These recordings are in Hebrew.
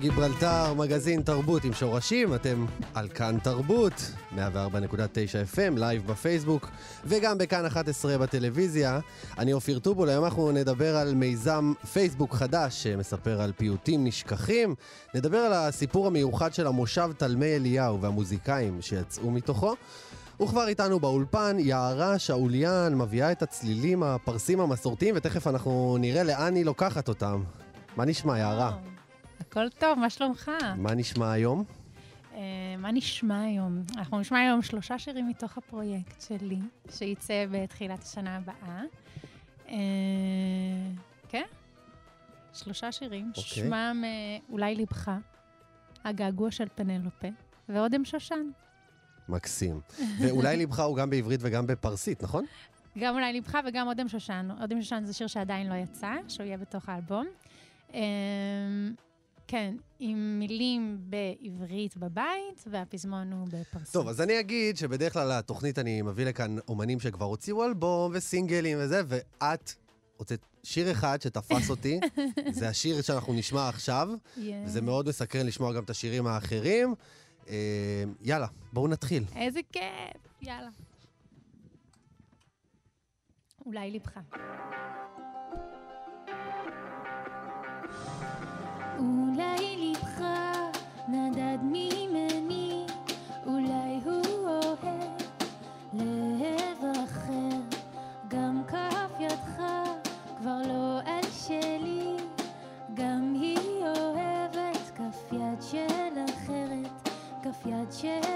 גיברלטר, מגזין תרבות עם שורשים, אתם על כאן תרבות, 104.9 FM, live בפייסבוק, וגם בכאן 11 בטלוויזיה. אני אופיר טובול, היום אנחנו נדבר על מיזם פייסבוק חדש שמספר על פיוטים נשכחים. נדבר על הסיפור המיוחד של המושב תלמי אליהו והמוזיקאים שיצאו מתוכו. וכבר איתנו באולפן, יערה שאוליאן מביאה את הצלילים הפרסים המסורתיים, ותכף אנחנו נראה לאן היא לוקחת אותם. מה נשמע, יערה? הכל טוב, מה שלומך? מה נשמע היום? Uh, מה נשמע היום? אנחנו נשמע היום שלושה שירים מתוך הפרויקט שלי, שייצא בתחילת השנה הבאה. Uh, כן, שלושה שירים. אוקיי. שמם uh, אולי לבך, הגעגוע של פנלופה, ואודם שושן. מקסים. ואולי ליבך הוא גם בעברית וגם בפרסית, נכון? גם אולי לבך וגם אודם שושן. אודם שושן זה שיר שעדיין לא יצא, שהוא יהיה בתוך האלבום. כן, עם מילים בעברית בבית, והפזמון הוא בפרסית. טוב, אז אני אגיד שבדרך כלל לתוכנית אני מביא לכאן אומנים שכבר הוציאו אלבום וסינגלים וזה, ואת הוצאת שיר אחד שתפס אותי, זה השיר שאנחנו נשמע עכשיו, Yeah. וזה מאוד מסקרן לשמוע גם את השירים האחרים. אה, יאללה, בואו נתחיל. איזה כיף, יאללה. אולי לבך. אולי ליבך נדד ממני, אולי הוא אוהב לב אחר, גם כף ידך כבר לא על שלי, גם היא אוהבת כף יד של אחרת, כף יד של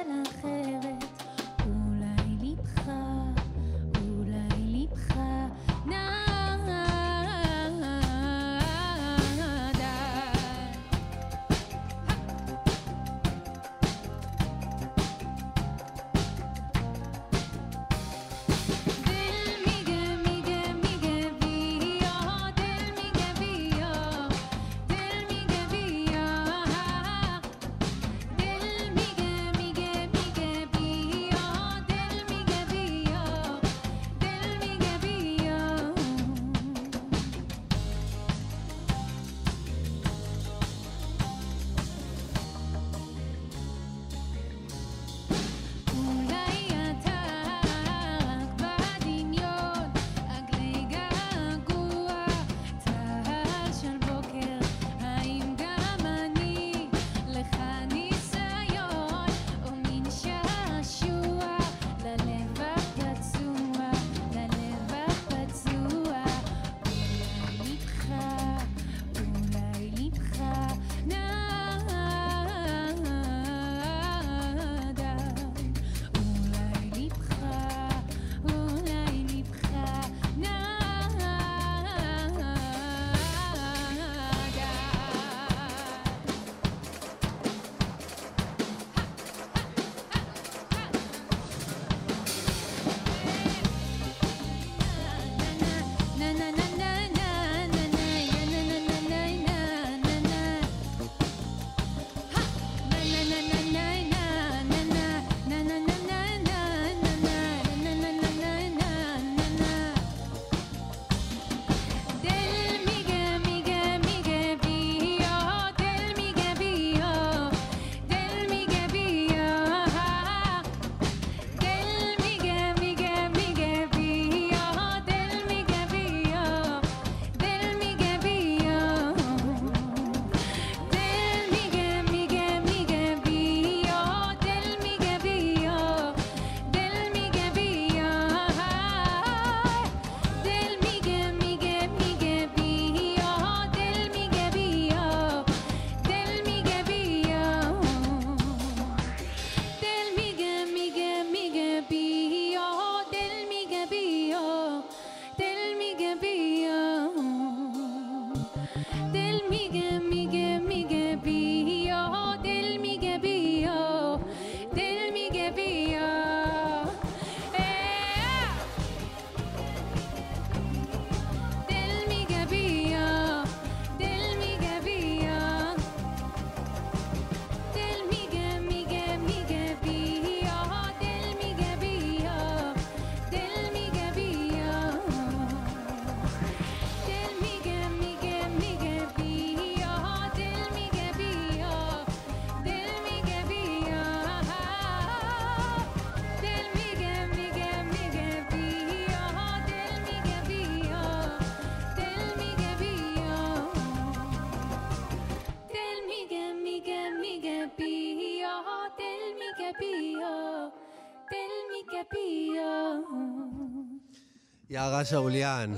יערה שאוליאן,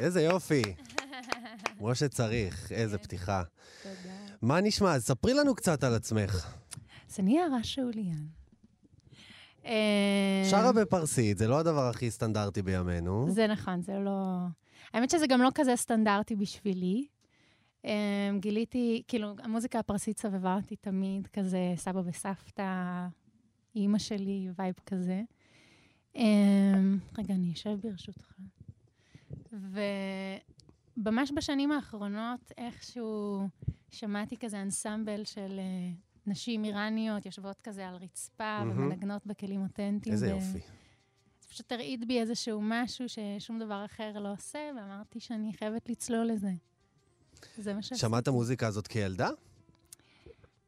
איזה יופי. כמו שצריך, איזה פתיחה. תודה. מה נשמע? אז ספרי לנו קצת על עצמך. אז אני יערה שאוליאן. אה, שרה בפרסית, זה לא הדבר הכי סטנדרטי בימינו. זה נכון, זה לא... האמת שזה גם לא כזה סטנדרטי בשבילי. Um, גיליתי, כאילו, המוזיקה הפרסית סבבה אותי תמיד, כזה סבא וסבתא, אימא שלי, וייב כזה. Um, רגע, אני אשב ברשותך. וממש בשנים האחרונות, איכשהו שמעתי כזה אנסמבל של uh, נשים איראניות יושבות כזה על רצפה מהמם. ומנגנות בכלים אותנטיים. איזה ו- יופי. זה פשוט הרעיד בי איזשהו משהו ששום דבר אחר לא עושה, ואמרתי שאני חייבת לצלול לזה. זה מה שעשיתי. שמעת המוזיקה הזאת כילדה?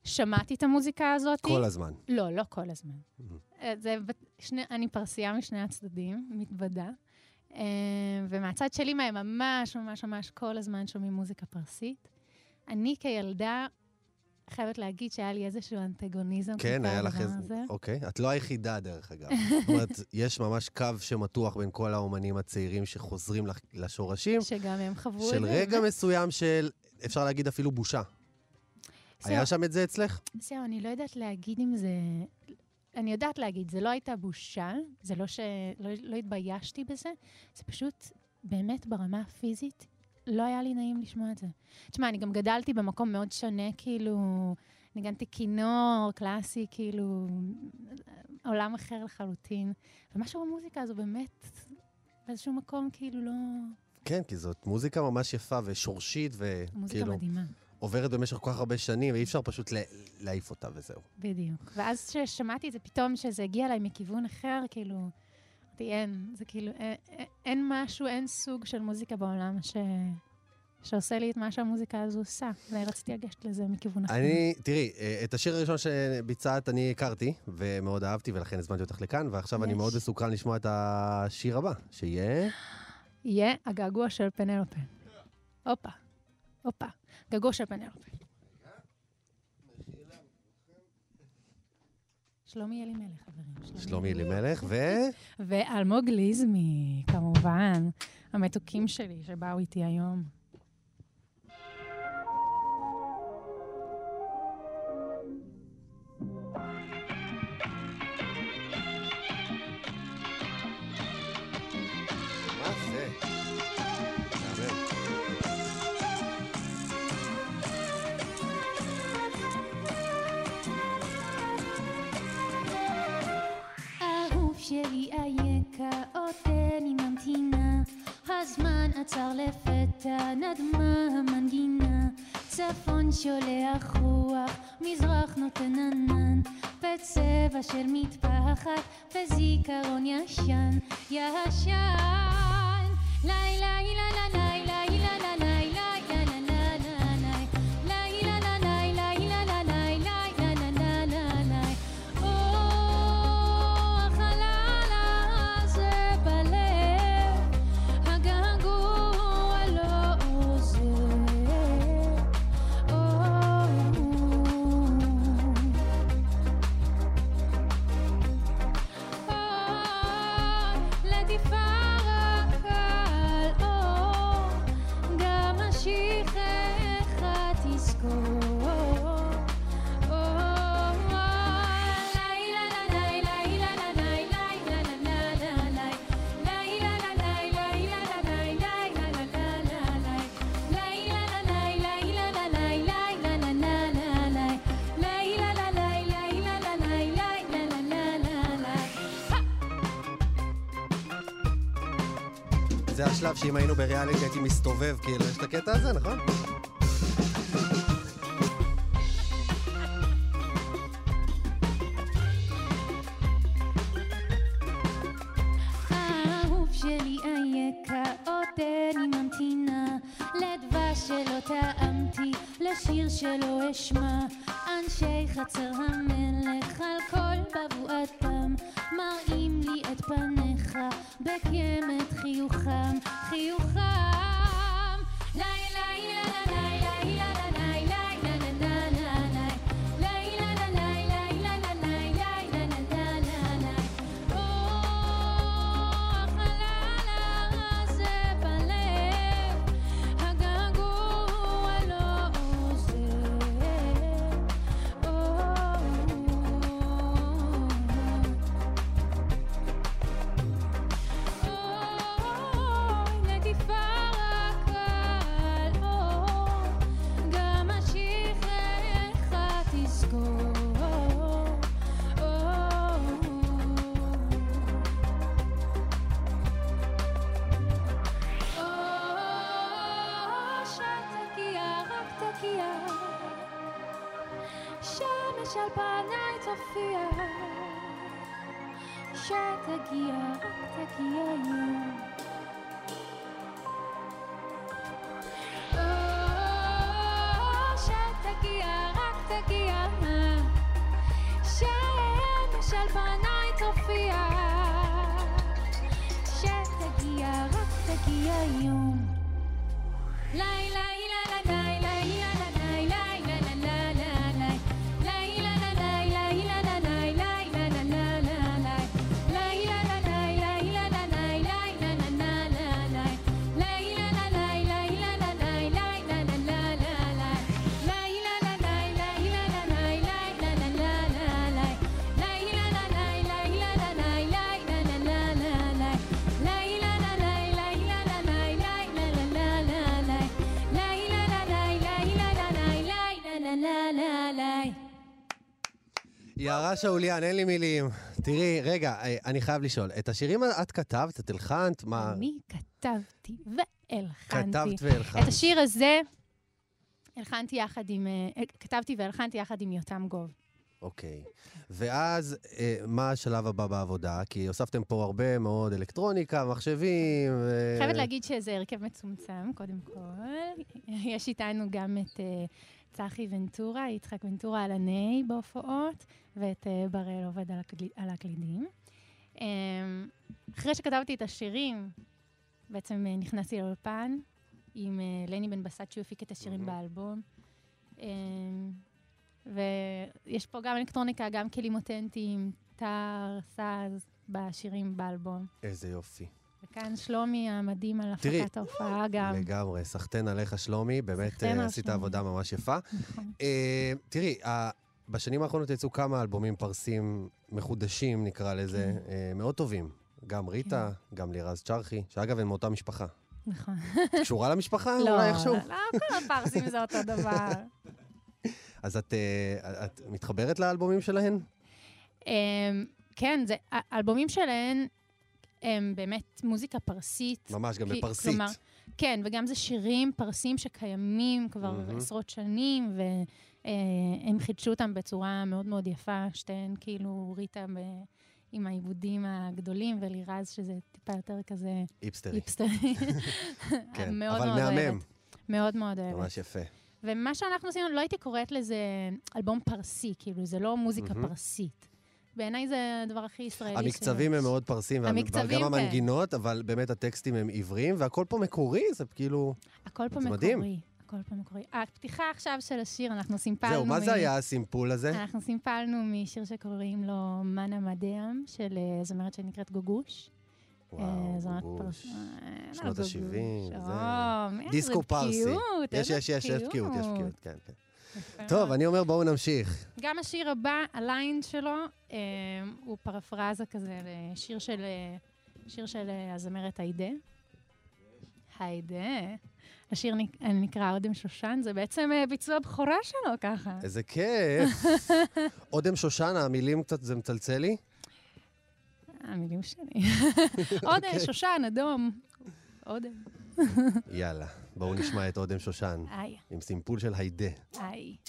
שמעתי את המוזיקה הזאת. כל הזמן. לא, לא כל הזמן. אה, זה, שני, אני פרסייה משני הצדדים, מתוודה. אה, ומהצד שלי מה, הם ממש ממש ממש כל הזמן שומעים מוזיקה פרסית. אני כילדה חייבת להגיד שהיה לי איזשהו אנטגוניזם. כן, היה לך איזה... אוקיי. את לא היחידה, דרך אגב. זאת אומרת, יש ממש קו שמתוח בין כל האומנים הצעירים שחוזרים לשורשים, שגם הם חוו את של זה. רגע מסוים של, אפשר להגיד אפילו בושה. היה. שם את זה אצלך? זהו, אני לא יודעת להגיד אם זה... אני יודעת להגיד, זה לא הייתה בושה, זה לא ש... לא, לא התביישתי בזה, זה פשוט באמת ברמה הפיזית, לא היה לי נעים לשמוע את זה. תשמע, אני גם גדלתי במקום מאוד שונה, כאילו, ניגנתי כינור, קלאסי, כאילו, עולם אחר לחלוטין. ומשהו במוזיקה הזו באמת, באיזשהו מקום, כאילו, לא... כן, כי זאת מוזיקה ממש יפה ושורשית, מוזיקה וכאילו, מדהימה. עוברת במשך כל כך הרבה שנים, ואי אפשר פשוט לה- להעיף אותה וזהו. בדיוק. ואז כששמעתי את זה פתאום, שזה הגיע אליי מכיוון אחר, כאילו, אמרתי, אין, זה כאילו, אין, אין- משהו, אין סוג של מוזיקה בעולם ש... שעושה לי את מה שהמוזיקה הזו עושה. ורציתי לגשת לזה מכיוון אחר. אני, תראי, אה, את השיר הראשון שביצעת אני הכרתי, ומאוד אהבתי, ולכן הזמנתי אותך לכאן, ועכשיו אני יש. מאוד מסוקרן לשמוע את השיר הבא, שיהיה... יהיה הגעגוע של פנלופה. הופה, הופה. געגוע של פנלופה. שלומי אלימלך, חברים. שלומי אלימלך, ו... ואלמוג ליזמי, כמובן, המתוקים שלי שבאו איתי היום. נדמה המנגינה. צפון שולח רוח, מזרח נותן ענן. בצבע של מטפחת, בזיכרון ישן, ישן. השלב שאם היינו בריאליטי הייתי מסתובב, כאילו, יש את הקטע הזה, נכון? שלא טעמתי, לשיר שלא אשמע יערה שאוליאן, אין לי מילים. תראי, רגע, אה, אני חייב לשאול, את השירים את כתבת, את הלחנת? מה? אני כתבתי והלחנתי. כתבת והלחנת. את השיר הזה הלחנתי יחד עם, אה, כתבתי והלחנתי יחד עם יותם גוב. אוקיי. ואז, אה, מה השלב הבא בעבודה? כי הוספתם פה הרבה מאוד אלקטרוניקה, מחשבים. ו- חייבת להגיד שזה הרכב מצומצם, קודם כל. יש איתנו גם את אה, צחי ונטורה, יצחק ונטורה על הניי בהופעות, ואת אה, בראל עובד על, הקל... על הקלידים. אה, אחרי שכתבתי את השירים, בעצם אה, נכנסתי לאולפן עם אה, לני בן בסט, שהוא הפיק את השירים באלבום. אה, ויש פה גם אלקטרוניקה, גם כלים אותנטיים, טר, סאז, בשירים באלבום. איזה יופי. וכאן שלומי המדהים על תראי, הפקת ההופעה גם. לגמרי, סחטיין עליך, שלומי, באמת עשית. עבודה ממש יפה. נכון. אה, תראי, בשנים האחרונות יצאו כמה אלבומים פרסים מחודשים, נקרא לזה, כן. אה, מאוד טובים. גם ריטה, גם לירז צ'רחי, שאגב, הן מאותה משפחה. נכון. את קשורה למשפחה? לא, אולי איכשהו? לא, כל הפרסים זה אותו דבר. אז את, אה, את מתחברת לאלבומים שלהן? אמ, כן, זה, האלבומים שלהן הם באמת מוזיקה פרסית. ממש, גם כי- בפרסית. כלומר, כן, וגם זה שירים פרסים שקיימים כבר מהמם. עשרות שנים, והם חידשו אותם בצורה מאוד מאוד יפה, שתיהן כאילו ריטה ב... עם העיבודים הגדולים, ולירז שזה טיפה יותר כזה היפסטרי. היפסטרי. כן, מאוד אבל מאוד מהמם. מאוד מאוד אוהבת. ממש יפה. ומה שאנחנו עשינו, לא הייתי קוראת לזה אלבום פרסי, כאילו, זה לא מוזיקה מהמם. פרסית. בעיניי זה הדבר הכי ישראלי. המקצבים שיש. הם מאוד פרסים, המקצבים, וגם כן. המנגינות, אבל באמת הטקסטים הם עבריים, והכל פה מקורי, זה כאילו... הכל פה מקורי. מדהים. הכל פה מקורי. הפתיחה עכשיו של השיר, אנחנו סימפלנו... זהו, מה זה היה הסימפול הזה? אנחנו סימפלנו משיר שקוראים לו מנה מדאם, של אה, זמרת שנקראת גוגוש. וואו, אה, גוגוש. אה, שנות גוגוש. ה-שבעים, זה- שלום, איזה דיסקו פרסי. יש, יש, יש, יש בקיאות, יש בקיאות, כן, כן. טוב. אני אומר, בואו נמשיך. גם השיר הבא, הליין שלו, הוא פרפרזה כזה לשיר של, שיר של הזמרת היידה. היידה. השיר נק- אה, נקרא אודם שושן, זה בעצם אה, ביצוע בכורה שלו ככה. איזה כיף. אודם שושנה, המילים קצת, זה מצלצל לי? המילים שלי. אודם, אוקיי. שושן, אדום. אודם. יאללה, בואו נשמע את אודם שושן, עם סימפול של היידה. רעש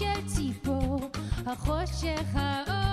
של ציפור, החושך האור.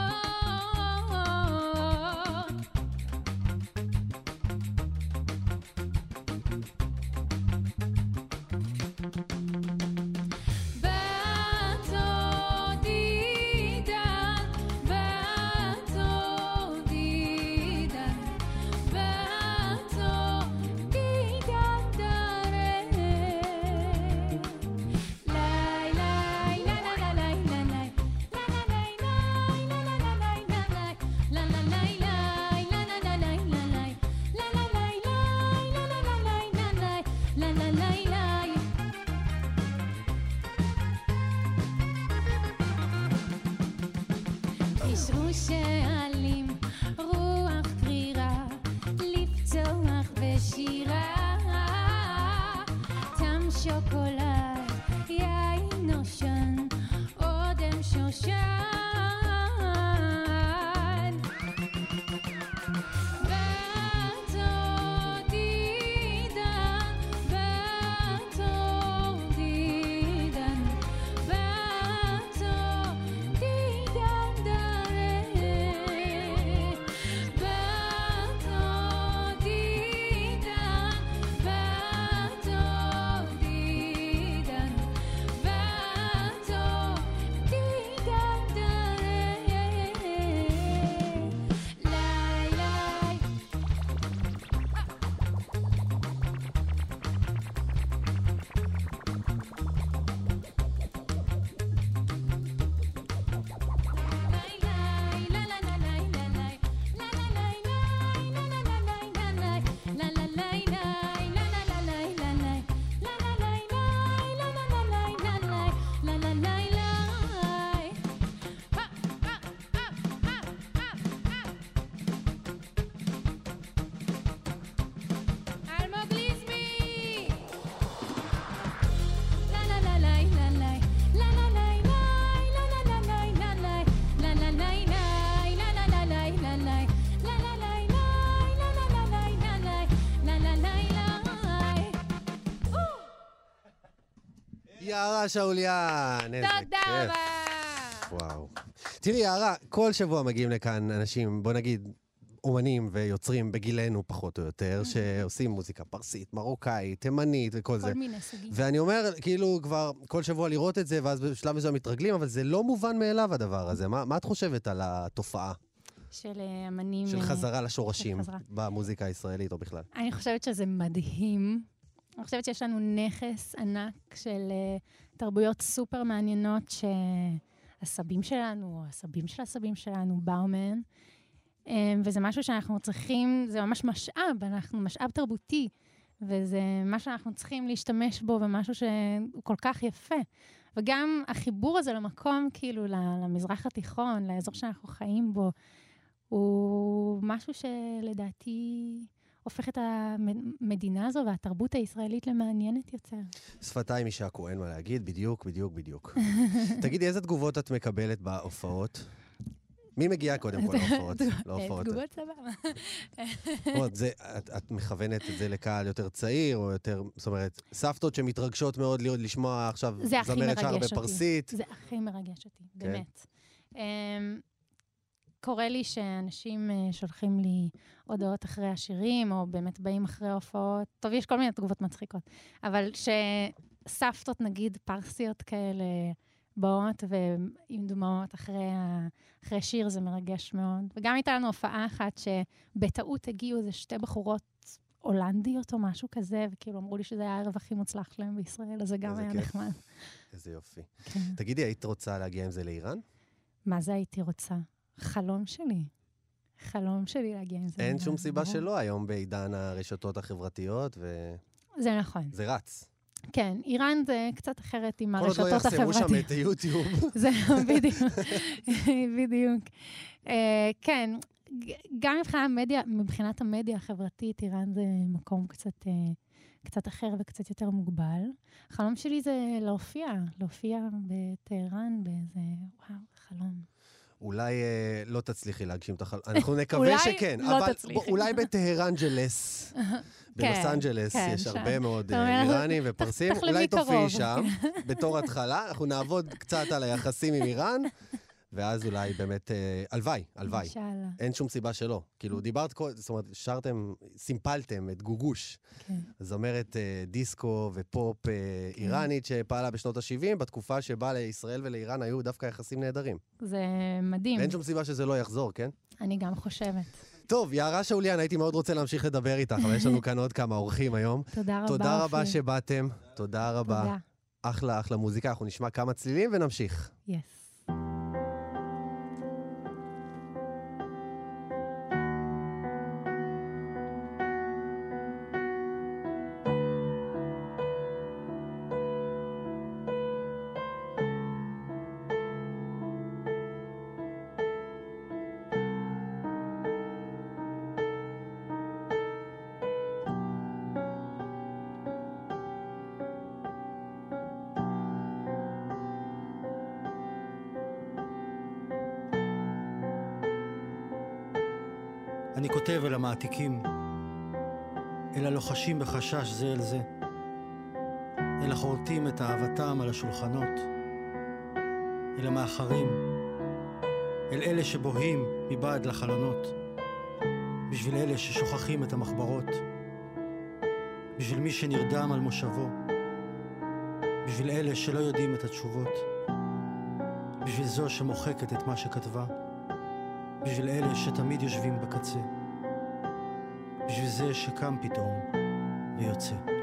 יערה שאוליאן, איזה כיף. תודה רבה. וואו. תראי, יערה, כל שבוע מגיעים לכאן אנשים, בוא נגיד, אומנים ויוצרים בגילנו פחות או יותר, שעושים מוזיקה פרסית, מרוקאית, תימנית וכל זה. כל מיני סוגים. ואני אומר, כאילו, כבר כל שבוע לראות את זה, ואז בשלב מסוים מתרגלים, אבל זה לא מובן מאליו הדבר הזה. מה, מה את חושבת על התופעה של אה, אמנים... של אה, חזרה לשורשים חזרה. במוזיקה הישראלית או בכלל? אני חושבת שזה מדהים. אני חושבת שיש לנו נכס ענק של אה, תרבויות סופר מעניינות שהסבים שלנו, או הסבים של הסבים שלנו, באו מהן. אה, וזה משהו שאנחנו צריכים, זה ממש משאב, אנחנו משאב תרבותי, וזה משהו שאנחנו צריכים להשתמש בו, ומשהו שהוא כל כך יפה. וגם החיבור הזה למקום, כאילו, למזרח התיכון, לאזור שאנחנו חיים בו, הוא משהו שלדעתי הופך את המדינה הזו והתרבות הישראלית למעניינת יותר. שפתיים יישקו, אין מה להגיד, בדיוק, בדיוק, בדיוק. תגידי, איזה תגובות את מקבלת בהופעות? מי מגיע קודם כל להופעות? להופעות. תגובות סבבה. זאת זה- את- את מכוונת את זה לקהל יותר צעיר, או יותר, זאת אומרת, סבתות שמתרגשות מאוד לשמוע עכשיו זמרת אותי. בפרסית. זה הכי מרגש אותי, כן. באמת. קורה לי שאנשים אה, שולחים לי הודעות אחרי השירים, או באמת באים אחרי ההופעות. טוב, יש כל מיני תגובות מצחיקות. אבל שסבתות, נגיד, פרסיות כאלה, באות ועם דמעות אחרי, ה... אחרי שיר, זה מרגש מאוד. וגם הייתה לנו הופעה אחת שבטעות הגיעו איזה שתי בחורות הולנדיות או משהו כזה, וכאילו אמרו לי שזה היה הערב הכי מוצלח שלהם בישראל, אז זה גם היה כיף. נחמד. איזה יופי. כן. תגידי, היית רוצה להגיע עם זה לאיראן? מה זה הייתי רוצה? חלום שלי. חלום שלי להגיע עם זה. אין שום סיבה ברור. שלא היום בעידן הרשתות החברתיות, וזה זה נכון. רץ. כן, איראן זה קצת אחרת עם כל עוד לא הרשתות יחסמו שם החברתיות. את היוטיוב. זה בדיוק, בדיוק. אה, כן, גם מבחינת המדיה, מבחינת המדיה החברתית, איראן זה מקום קצת, אה, קצת אחר וקצת יותר מוגבל. החלום שלי זה להופיע, להופיע בטהרן באיזה, וואו, חלום. אולי אה, לא תצליחי להגשים את החלום. אנחנו נקווה אולי שכן. לא אבל תצליחי. בוא, אולי בטהרנג'לס, בלוס כן, אנג'לס, כן, יש שם. הרבה מאוד אה, איראנים ופרסים. אולי תופיעי. שם, בתור התחלה. אנחנו נעבוד קצת על היחסים עם איראן, ואז אולי באמת, אה, הלוואי, הלוואי. אינשאללה. אין שום סיבה שלא. כאילו, דיברת, כל- זאת אומרת, שרתם, סימפלתם את גוגוש. כן. זמרת אה, דיסקו ופופ אה, איראנית שפעלה בשנות ה-70, בתקופה שבה לישראל ולאיראן היו דווקא יחסים נהדרים. זה מדהים, ואין שום סיבה שזה לא יחזור, כן? אני גם חושבת. טוב, יערה שאוליאן, הייתי מאוד רוצה להמשיך לדבר איתך, אבל יש לנו כאן עוד כמה אורחים היום. תודה רבה, תודה רבה. שבאתם, תודה רבה. תודה. אחלה, אחלה מוזיקה. אנחנו נשמע כמה צלילים ונמשיך. יס. לה כותב אל המעתיקים, אל הלוחשים בחשש זה אל זה, אל החורטים את אהבתם על השולחנות, אל המאחרים, אל אלה שבוהים מבעד לחלונות, בשביל אלה ששוכחים את המחברות, בשביל מי שנרדם על מושבו, בשביל אלה שלא יודעים את התשובות, בשביל זו שמוחקת את מה שכתבה, בשביל אלה שתמיד יושבים בקצה, בשביל זה שקם פתאום ויוצא.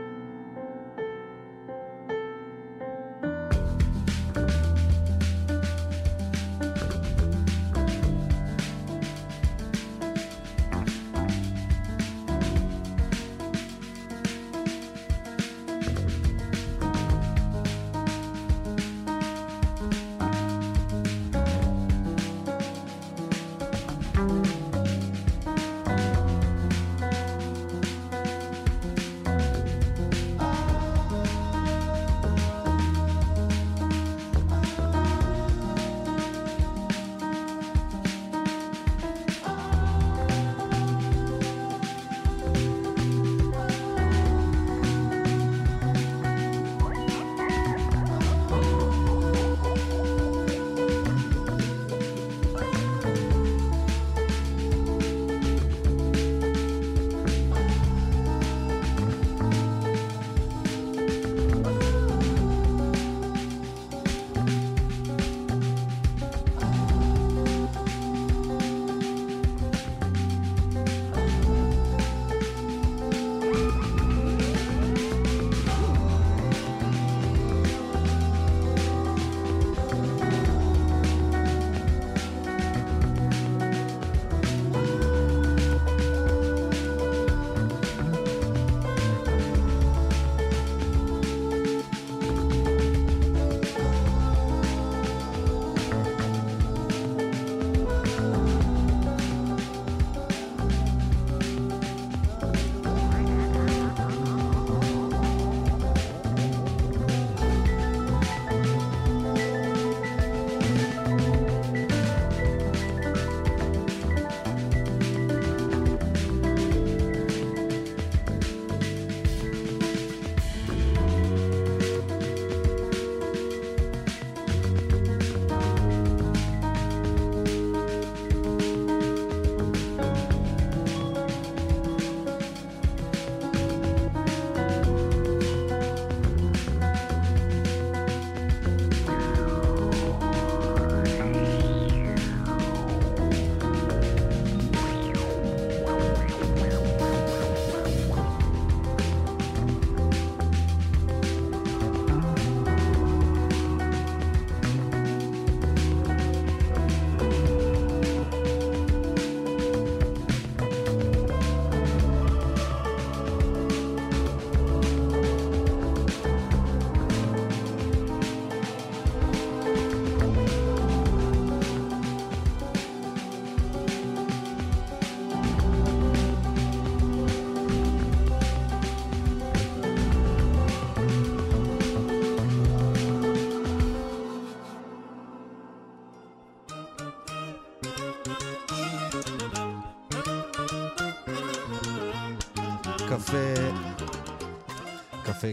קפה... קפה...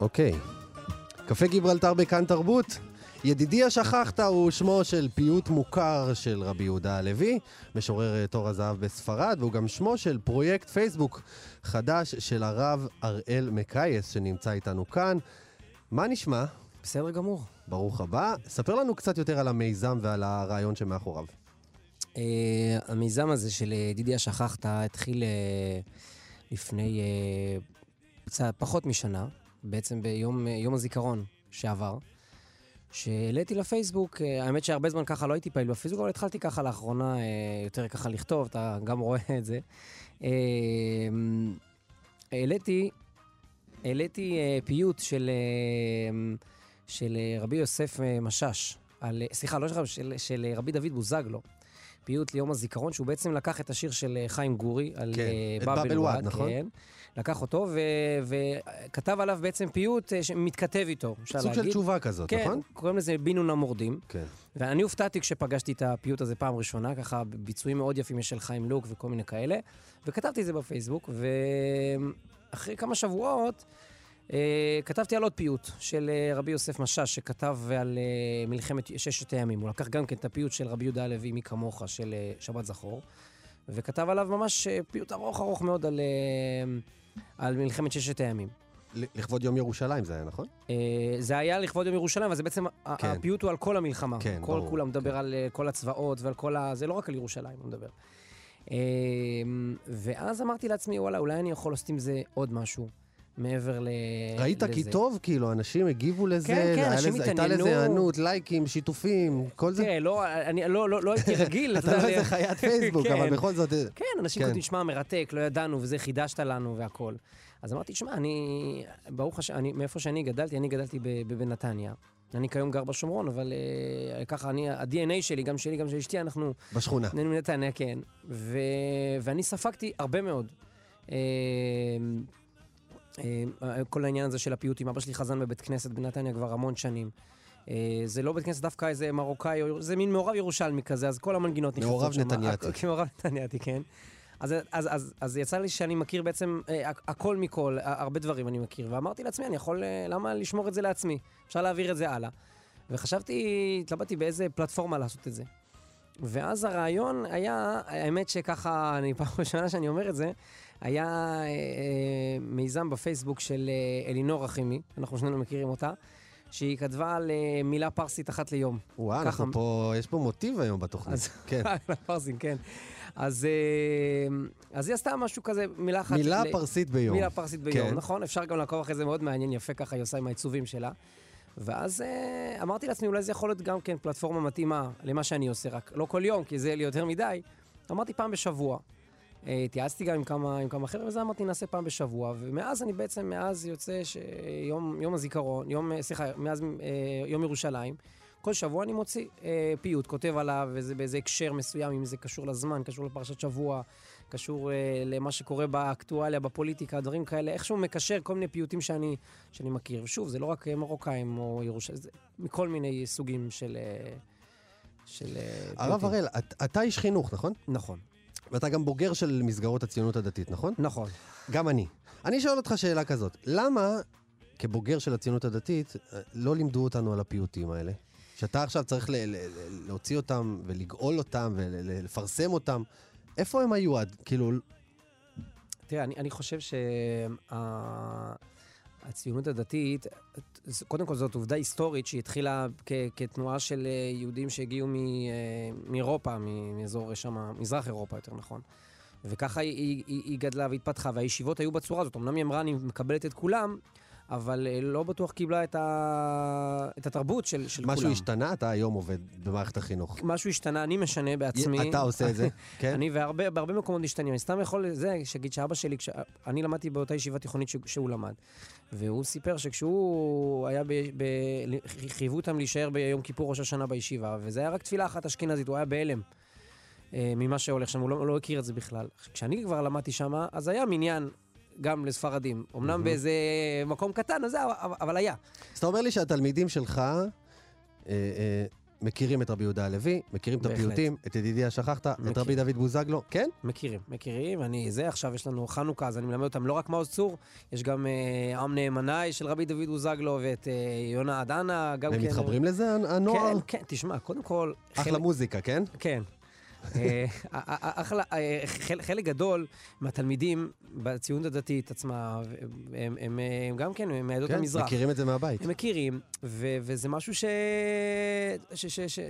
אוקיי. קפה גיברלטר בכאן תרבות. ידידי השכחת הוא שמו של פיוט מוכר של רבי יהודה הלוי, משורר תור הזהב בספרד, והוא גם שמו של פרויקט פייסבוק חדש של הרב אראל מקייס, שנמצא איתנו כאן. מה נשמע? בסדר גמור. ברוך הבא. ספר לנו קצת יותר על המיזם ועל הרעיון שמאחוריו. Uh, המיזם הזה של אה, דידי השכחת התחיל uh, לפני uh, קצת פחות משנה, בעצם ביום uh, יום הזיכרון שעבר, שהעליתי לפייסבוק, uh, האמת שהרבה זמן ככה לא הייתי פעיל בפייסבוק, אבל התחלתי ככה לאחרונה uh, יותר ככה לכתוב, אתה גם רואה את זה. העליתי, העליתי פיוט של, uh, של uh, רבי יוסף uh, משאש, על, סליחה, לא של, של, של רבי דוד בוזגלו. פיוט ליום הזיכרון, שהוא בעצם לקח את השיר של אה, חיים גורי, על כן, אה, באבל וואד, נכון? כן. לקח אותו ו- וכתב עליו בעצם פיוט אה, שמתכתב איתו, אפשר סוג להגיד. של תשובה כזאת, כן, נכון? קוראים לזה בינון המורדים. כן. ואני הופתעתי כשפגשתי את הפיוט הזה פעם ראשונה, ככה ביצועים מאוד יפים יש של חיים לוק וכל מיני כאלה, וכתבתי את זה בפייסבוק, ואחרי כמה שבועות אה, כתבתי על עוד פיוט של אה, רבי יוסף משאש, שכתב על אה, מלחמת ששת הימים. הוא לקח גם כן את הפיוט של רבי יהודה הלוי, מי כמוך, של אה, שבת זכור, וכתב עליו ממש אה, פיוט ארוך ארוך מאוד על, אה, על מלחמת ששת הימים. לכבוד יום ירושלים זה היה, נכון? זה היה לכבוד יום ירושלים, אבל זה בעצם, כן. הפיוט הוא על כל המלחמה. כן, כל ברור, כולם מדבר כן. על כל הצבאות ועל כל ה... זה לא רק על ירושלים, הוא מדבר. ואז אמרתי לעצמי, וואלה, אולי אני יכול לעשות עם זה עוד משהו, מעבר ל... ראית לזה. כי טוב, כאילו, אנשים הגיבו לזה, כן, כן, אנשים לזה- הייתה התעניינו. לזה היענות, לייקים, שיתופים, כל זה. תראה, לא, אני לא, לא, לא הייתי רגיל. אתה לא איזה חיית פייסבוק, כן. אבל בכל זאת... אה, כן, אנשים כן. שמע, מרתק, לא ידענו, וזה חידשת לנו והכול. אז אמרתי, שמע, אני, ברוך השם, אני, מאיפה שאני גדלתי, אני גדלתי בנתניה. אני כיום גר בשומרון, אבל אה, ככה, אני, ה-DNA שלי, גם שלי, גם של אשתי, אנחנו בשכונה. אני מנתניה, כן. ו... ואני ספגתי הרבה מאוד. אה, כל העניין הזה של הפיוטים. אבא שלי חזן בבית כנסת בנתניה כבר המון שנים. אה, זה לא בית כנסת דווקא איזה מרוקאי, זה מין מעורב ירושלמי כזה, אז כל המנגינות נכנסות מעורב. נתניאתי. מעורב נתניאתי, כן. אז, אז, אז, אז יצא לי שאני מכיר בעצם אה, הכ- הכל מכל, הרבה דברים אני מכיר, ואמרתי לעצמי, אני יכול, אה, למה לשמור את זה לעצמי? אפשר להעביר את זה הלאה. וחשבתי, התלבטתי באיזה פלטפורמה לעשות את זה. ואז הרעיון היה, האמת שככה, אני פעם ראשונה שאני אומר את זה, היה אה, אה, מיזם בפייסבוק של אה, אלינור רחימי, אנחנו שנינו מכירים אותה, שהיא כתבה על מילה פרסית אחת ליום. וואו, אנחנו ככה- פה, יש פה מוטיב היום בתוכנית. אז- כן. פרסים, כן. אז, אז היא עשתה משהו כזה, מילה אחת... מילה ל- פרסית ביום. מילה פרסית ביום, כן. נכון? אפשר גם לעקוב אחרי זה מאוד מעניין, יפה ככה היא עושה עם העיצובים שלה. ואז אמרתי לעצמי, אולי זה יכול להיות גם כן פלטפורמה מתאימה למה שאני עושה, רק לא כל יום, כי זה לי יותר מדי. אמרתי פעם בשבוע. אה, התייעצתי גם עם כמה, עם כמה חבר'ה, וזה אמרתי, נעשה פעם בשבוע. ומאז אני בעצם, מאז יוצא שיום יום הזיכרון, יום, אה, סליחה, מאז אה, יום ירושלים, כל שבוע אני מוציא אה, פיוט, כותב עליו, וזה באיזה הקשר מסוים, אם זה קשור לזמן, קשור לפרשת שבוע, קשור אה, למה שקורה באקטואליה, בפוליטיקה, דברים כאלה, איכשהו מקשר כל מיני פיוטים שאני, שאני מכיר. ושוב, זה לא רק מרוקאים או ירושלים, זה מכל מיני סוגים של... אה, של הרב. הראל, את- אתה איש חינוך, נכון? נכון, ואתה גם בוגר של מסגרות הציונות הדתית, נכון? נכון. גם אני. אני שואל אותך שאלה כזאת, למה כבוגר של הציונות הדתית אה, לא לימדו אותנו על הפיוטים האלה? שאתה עכשיו צריך ל- ל- להוציא אותם ולגאול אותם ולפרסם אותם, איפה הם היו עד? כאילו, תראה, אני, אני חושב שהציונות הדתית, קודם כל זאת עובדה היסטורית שהתחילה כ, כתנועה של אה, יהודים שהגיעו מ, אה, מאירופה, מאזור שם, מזרח אירופה יותר נכון. וככה היא, היא, היא גדלה והתפתחה, והישיבות היו בצורה הזאת. אמנם היא אמרה, אני מקבלת את כולם, אבל אה, לא בטוח קיבלה את, ה, את התרבות של, של משהו כולם. השתנה? אתה היום עובד במערכת החינוך. משהו השתנה, אני משנה בעצמי. אתה עושה את זה, כן? אני והרבה, בהרבה מקומות משתנים. אני סתם יכול, זה, שיגיד שאבא שלי, כש... אני למדתי באותה ישיבה תיכונית ש... שהוא למד. והוא סיפר שכשהוא היה ב... ב... חייבו אותם להישאר ביום כיפור ראש השנה בישיבה, וזה היה רק תפילה אחת אשכנזית, הוא היה בהלם. אה, ממה שהולך שם, הוא לא, לא הכיר את זה בכלל. כשאני כבר למדתי שם, אז היה מניין גם לספרדים. אמנם באיזה מקום קטן, אז זה, אבל- היה. אז אתה אומר לי שהתלמידים שלך אה, אה, מכירים את רבי יהודה הלוי, מכירים את בהחלט. הפיוטים, את ידידיה שכחת, את מכיר. רבי דוד בוזגלו, כן? מכירים, מכירים, אני זה, עכשיו יש לנו חנוכה, אז אני מלמד אותם לא רק מעוז צור, יש גם אה, עם נאמני של רבי דוד בוזגלו ואת אה, יונה עדנה, גם הם כן. מתחברים לזה, הנ- הנוער? כן, כן, תשמע, קודם כל... אחלה מוזיקה, כן? כן. אה, אה, חל- חלק גדול מהתלמידים בציונות הדתית עצמה, הם, הם, הם גם כן מעדות כן, המזרח. מכירים את זה מהבית. הם מכירים, וזה משהו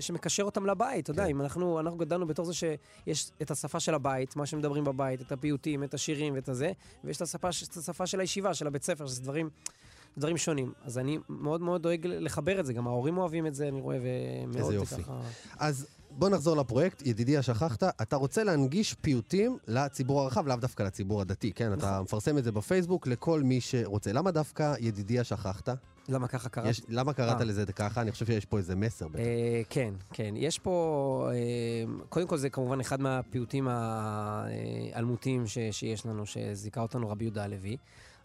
שמקשר אותם לבית, אתה יודע, כן. אם אנחנו, אנחנו גדלנו בתור זה שיש את השפה של הבית, מה שמדברים בבית, את הפיוטים, את השירים ואת הזה, ויש את השפה, את השפה של הישיבה, של הבית ספר, שזה דברים, דברים שונים. אז אני מאוד מאוד דואג לחבר את זה, גם ההורים אוהבים את זה, אני רואה, ומאוד איזה יופי. ככה... אז בוא נחזור לפרויקט, ידידיה שכחת, אתה רוצה להנגיש פיוטים לציבור הרחב, לאו דווקא לציבור הדתי, כן? אתה נכון. מפרסם את זה בפייסבוק לכל מי שרוצה. למה דווקא ידידיה שכחת? למה ככה קרה? יש, למה קראת אה. לזה ככה? אני חושב שיש פה איזה מסר בטח. אה, כן, כן. יש פה, אה, קודם כל זה כמובן אחד מהפיוטים האלמותיים ש- שיש לנו, שזיכה אותנו רבי יהודה הלוי.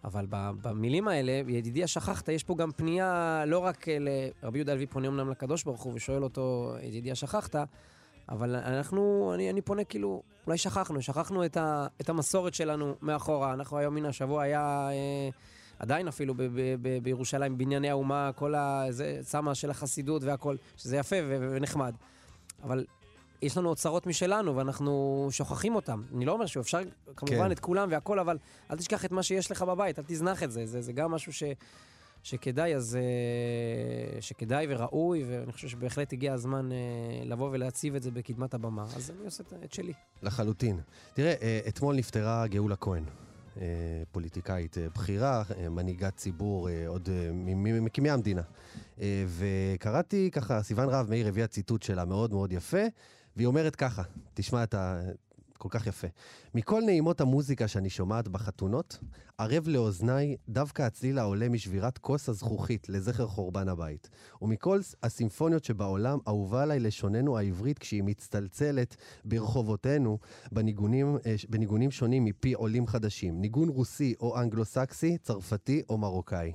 אבל במילים האלה, ידידי השכחת, יש פה גם פנייה לא רק ל... רבי יהודה הלוי פונה אמנם לקדוש ברוך הוא ושואל אותו, ידידי השכחת, אבל אנחנו, אני, אני פונה כאילו, אולי שכחנו, שכחנו את, ה, את המסורת שלנו מאחורה. אנחנו היום, הנה, השבוע היה, אה, עדיין אפילו ב, ב, ב, בירושלים, בנייני האומה, כל ה... זה, צמא של החסידות והכל, שזה יפה ו, ו, ונחמד. אבל יש לנו אוצרות משלנו, ואנחנו שוכחים אותם. אני לא אומר שאפשר כמובן כן. את כולם והכל, אבל אל תשכח את מה שיש לך בבית, אל תזנח את זה. זה, זה גם משהו ש, שכדאי, אז... אה, שכדאי וראוי, ואני חושב שבהחלט הגיע הזמן אה, לבוא ולהציב את זה בקדמת הבמה. אז אני עושה את- שלי. לחלוטין. תראה, אה, אתמול נפטרה גאולה כהן, פוליטיקאית בכירה, מנהיגת ציבור, עוד ממקימי המדינה. וקראתי ככה, סיוון רהב מאיר הביאה ציטוט שלה מאוד מאוד יפה, והיא אומרת ככה, תשמע את ה... כל כך יפה. מכל נעימות המוזיקה שאני שומעת בחתונות, ערב לאוזניי דווקא הצליל העולה משבירת כוס הזכוכית לזכר חורבן הבית. ומכל הסימפוניות שבעולם, אהובה עליי לשוננו העברית כשהיא מצטלצלת ברחובותינו בניגונים, אה, בניגונים שונים מפי עולים חדשים. ניגון רוסי או אנגלו-סקסי, צרפתי או מרוקאי.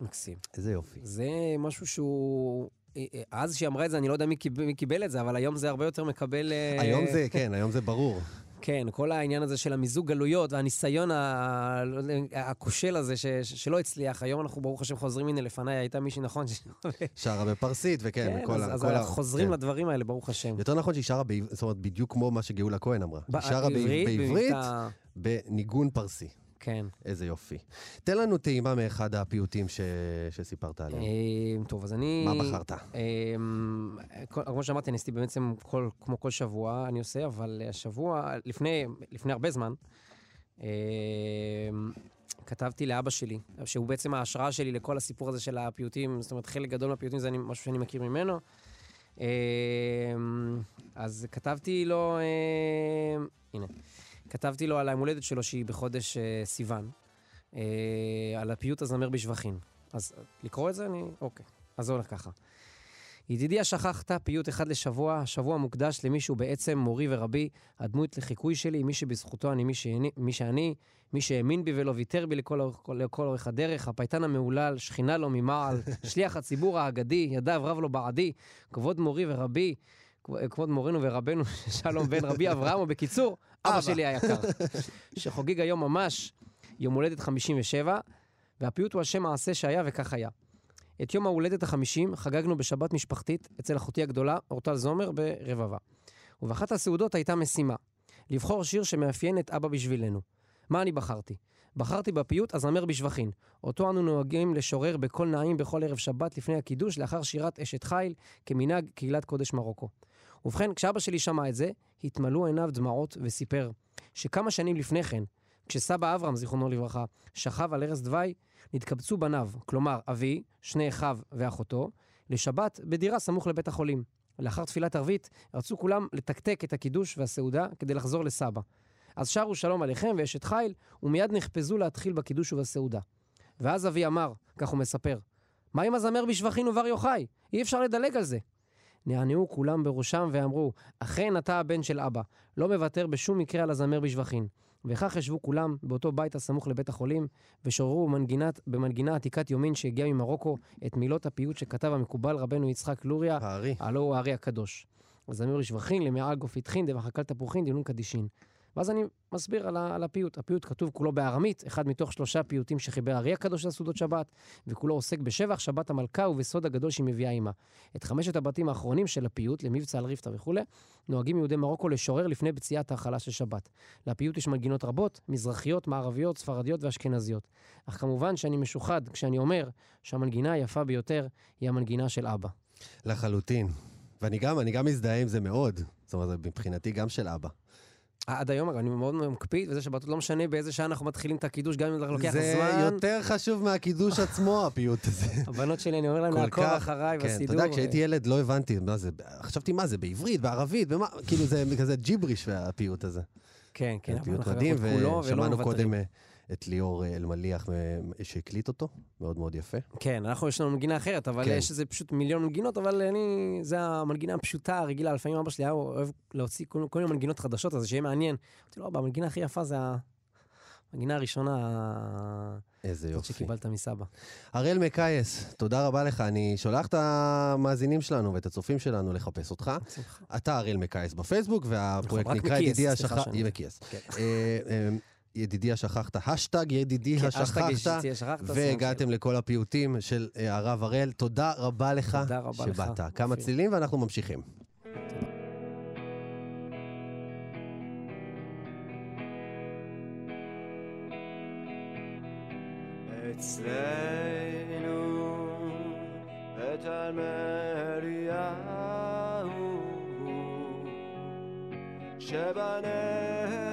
מקסים. איזה יופי. זה משהו שהוא... אה, אה, אז שהיא אמרה את זה, אני לא יודע מי קיבל, מי קיבל את זה, אבל היום זה הרבה יותר מקבל... אה, היום זה, כן, היום זה ברור. כן, כל העניין הזה של המיזוג גלויות והניסיון ה- לא הכושל הזה ש, שלא הצליח. היום אנחנו ברוך השם חוזרים, הנה לפניי הייתה מישהי, נכון? ש- שרה בפרסית, וכן, כן, כל אז, ה... אז כל ה- חוזרים כן. לדברים האלה, ברוך השם. יותר נכון שהיא שרה, בעב- זאת אומרת, בדיוק כמו מה שגאולה כהן אמרה. היא שרה בעב- בעברית, בעברית, בניגון פרסי. כן. איזה יופי. תן לנו טעימה מאחד הפיוטים ש... שסיפרת עליהם. אה, טוב, אז אני... מה בחרת? כל- כמו שאמרתי, אני עשיתי בעצם כל, כמו כל שבוע, אני עושה, אבל השבוע, לפני, לפני הרבה זמן, אה, כתבתי לאבא שלי, שהוא בעצם ההשראה שלי לכל הסיפור הזה של הפיוטים, זאת אומרת, חלק גדול מהפיוטים זה משהו שאני מכיר ממנו. אז כתבתי לו, הנה, כתבתי לו על היום הולדת שלו, שהיא בחודש אה, סיוון, אה, על הפיוט הזמר בשבחין. אז לקרוא את זה? אני... אוקיי. אז זה הולך ככה. ידידי השכחת, פיוט אחד לשבוע, השבוע מוקדש למי שהוא בעצם מורי ורבי, הדמות לחיקוי שלי, מי שבזכותו אני מי שאני, מי, שאני, מי שהאמין בי ולא ויתר בי לכל, אורך- לכל אורך הדרך, הפייטן המהולל, שכינה לו ממעל, שליח הציבור האגדי, ידיו רב לו בעדי, כבוד מורי ורבי, כבוד מורנו ורבנו, שלום בן רבי אברהם, ובקיצור, אבא אבא. שלי היקר, שחוגג היום ממש יום הולדת 57, והפיוט הוא על שם מעשה שהיה וכך היה. את יום ההולדת החמישים חגגנו בשבת משפחתית אצל אחותי הגדולה, אורטל זומר, ברבבה. ובאחת הסעודות הייתה משימה, לבחור שיר שמאפיין את אבא בשבילנו. מה אני בחרתי? בחרתי בפיוט הזמר בשבחין, אותו אנו נוהגים לשורר בקול נעים בכל ערב שבת לפני הקידוש, לאחר שירת אשת חיל, כמנהג קהילת קודש מרוקו. ובכן, כשאבא שלי שמע את זה, התמלאו עיניו דמעות וסיפר שכמה שנים לפני כן, כשסבא אברהם, זיכרונו לברכה, שכב על ערש דווי, נתקבצו בניו, כלומר אבי, שני אחיו ואחותו, לשבת בדירה סמוך לבית החולים. לאחר תפילת ערבית, רצו כולם לתקתק את הקידוש והסעודה כדי לחזור לסבא. אז שרו שלום עליכם ואשת חיל, ומיד נחפזו להתחיל בקידוש ובסעודה. ואז אבי אמר, כך הוא מספר, מה עם הזמר בשבחין ובר יוחאי? אי אפשר לדלג על זה. נענעו כולם בראשם ואמרו, אכן אתה הבן של אבא, לא מוותר בשום מקרה על הזמר בשבחין. וכך ישבו כולם באותו בית הסמוך לבית החולים, ושוררו במנגינת, במנגינה עתיקת יומין שהגיעה ממרוקו את מילות הפיוט שכתב המקובל רבנו יצחק לוריה. הלא הוא הארי הקדוש. הזמיר לשבחין, למעל גופיתחין, דבחקל תפוחין, דינון קדישין. ואז אני מסביר על, ה- על הפיוט. הפיוט כתוב כולו בארמית, אחד מתוך שלושה פיוטים שחיבר הארי הקדוש לסעודות שבת, וכולו עוסק בשבח שבת המלכה ובסוד הגדול שהיא מביאה עימה. את חמשת הבתים האחרונים של הפיוט, למבצע על ריפתא וכולי, נוהגים יהודי מרוקו לשורר לפני בציעת ההכלה של שבת. לפיוט יש מנגינות רבות, מזרחיות, מערביות, ספרדיות ואשכנזיות. אך כמובן שאני משוחד כשאני אומר שהמנגינה היפה ביותר היא המנגינה של אבא. לחלוטין. ואני גם, גם מזדהה עם זה מאוד. זאת אומרת, מבחינתי גם של אבא. עד היום, אגב, אני מאוד מקפיד, וזה שבתות לא משנה באיזה שעה אנחנו מתחילים את הקידוש, גם אם זה לוקח זה זמן. יותר חשוב מהקידוש עצמו, הפיוט הזה. הבנות שלי, אני אומר כל לעקוב אחריי כן, אתה בסידור. יודע, כשהייתי ילד לא הבנתי מה זה, חשבתי מה זה, בעברית, בערבית, במה, כאילו זה כזה ג'יבריש הפיוט הזה. כן, כן, זה אבל פיוט אנחנו מדהים, ושמענו. קודם את ליאור אה, אלמליח אה, שהקליט אותו, מאוד מאוד יפה. כן, אנחנו יש לנו מנגינה אחרת, אבל כן. יש איזה פשוט מיליון מנגינות, אבל אני, זה המנגינה הפשוטה, הרגילה. לפעמים אבא שלי היה אוהב להוציא כל, כל מיני מנגינות חדשות, אז שיהיה מעניין. אמרתי לו, אבא, המנגינה הכי יפה זה המנגינה הראשונה איזה יופי. שקיבלת מסבא. הראל מקייס, תודה רבה לך. אני שולח את המאזינים שלנו ואת הצופים שלנו לחפש אותך. אתה הראל מקייס בפייסבוק, והפרויקט נכון, נקרא מקייס, ידידי סליחה השכחת... שאני- מקייס. ידידי השכחת, השטג ידידי כן, השכחת, והגעתם לכל הפיוטים של אה, הרב הראל. תודה רבה לך תודה רבה לך. שבאת. כמה אופיר. צלילים ואנחנו ממשיכים. אצלנו בתלמדיהו שבנגב המערבי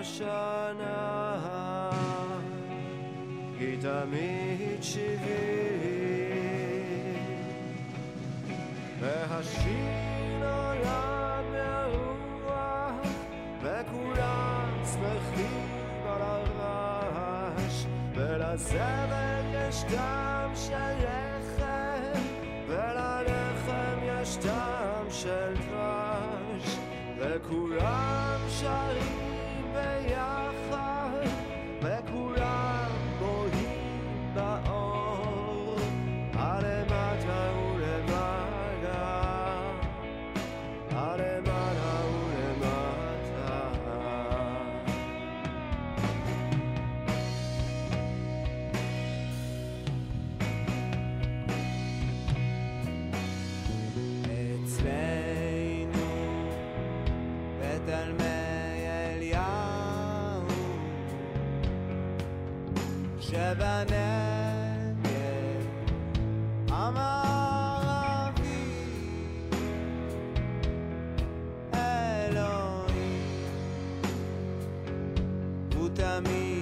השנה. היא תמיד שבעים והשיר נולד מהרוח וכולם שמחים על הרעש ולזמר יש טעם של לחם וללחם יש טעם של דבש וכולם שרים ביחד תמיד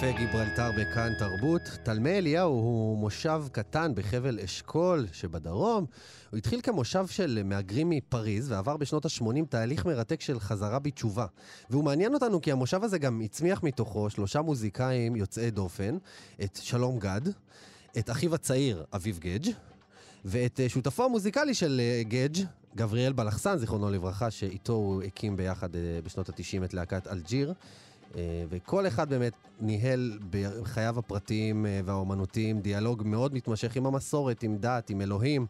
קפה גיברלטר בכאן תרבות. תלמי אליהו הוא מושב קטן בחבל אשכול שבדרום. הוא התחיל כמושב של מהגרים מפריז ועבר בשנות ה-80 תהליך מרתק של חזרה בתשובה. והוא מעניין אותנו כי המושב הזה גם הצמיח מתוכו שלושה מוזיקאים יוצאי דופן, את שלום גד, את אחיו הצעיר, אביב גדג', ואת שותפו המוזיקלי של אה, גדג', גבריאל בלחסן, זיכרונו לברכה, שאיתו הוא הקים ביחד אה, בשנות ה-90 את להקת אלג'יר. אה, וכל אחד באמת ניהל בחייו הפרטיים אה, והאומנותיים דיאלוג מאוד מתמשך עם המסורת, עם דת, עם אלוהים.